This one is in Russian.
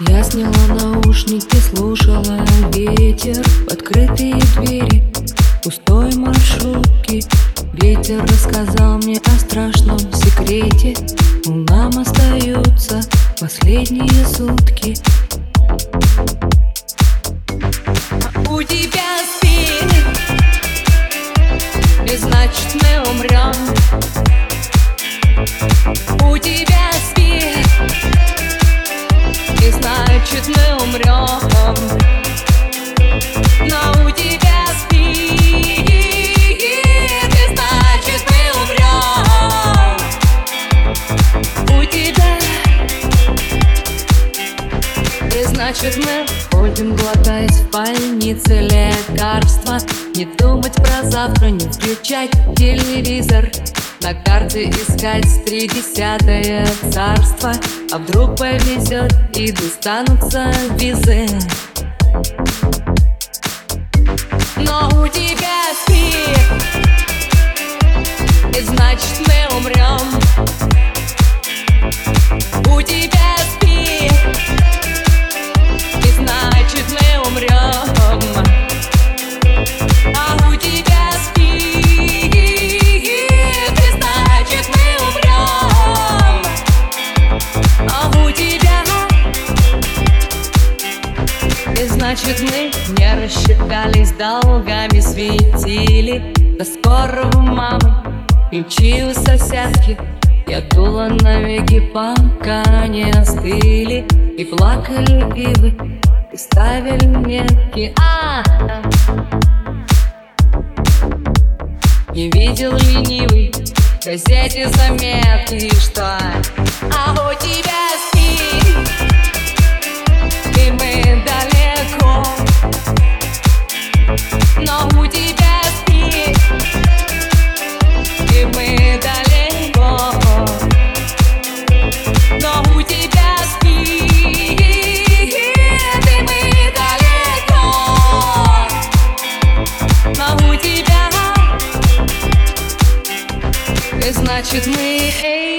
Я сняла наушники, слушала ветер Открытые двери пустой маршрутки. Ветер рассказал мне о страшном секрете. Мол, нам остаются последние сутки. У тебя спит И значит мы умрем У тебя спит значит мы Ходим глотать в больнице лекарства. Не думать про завтра, не включать телевизор. На карте искать тридесятое царство. А вдруг повезет и достанутся визы И значит мы не рассчитались долгами светили. До скорого мамы и у соседки Я дула навеки, пока не остыли. И плакали ивы, и ставили метки. -а! -а. Не видел ленивый в газете заметки, что у тебя. И значит мы эй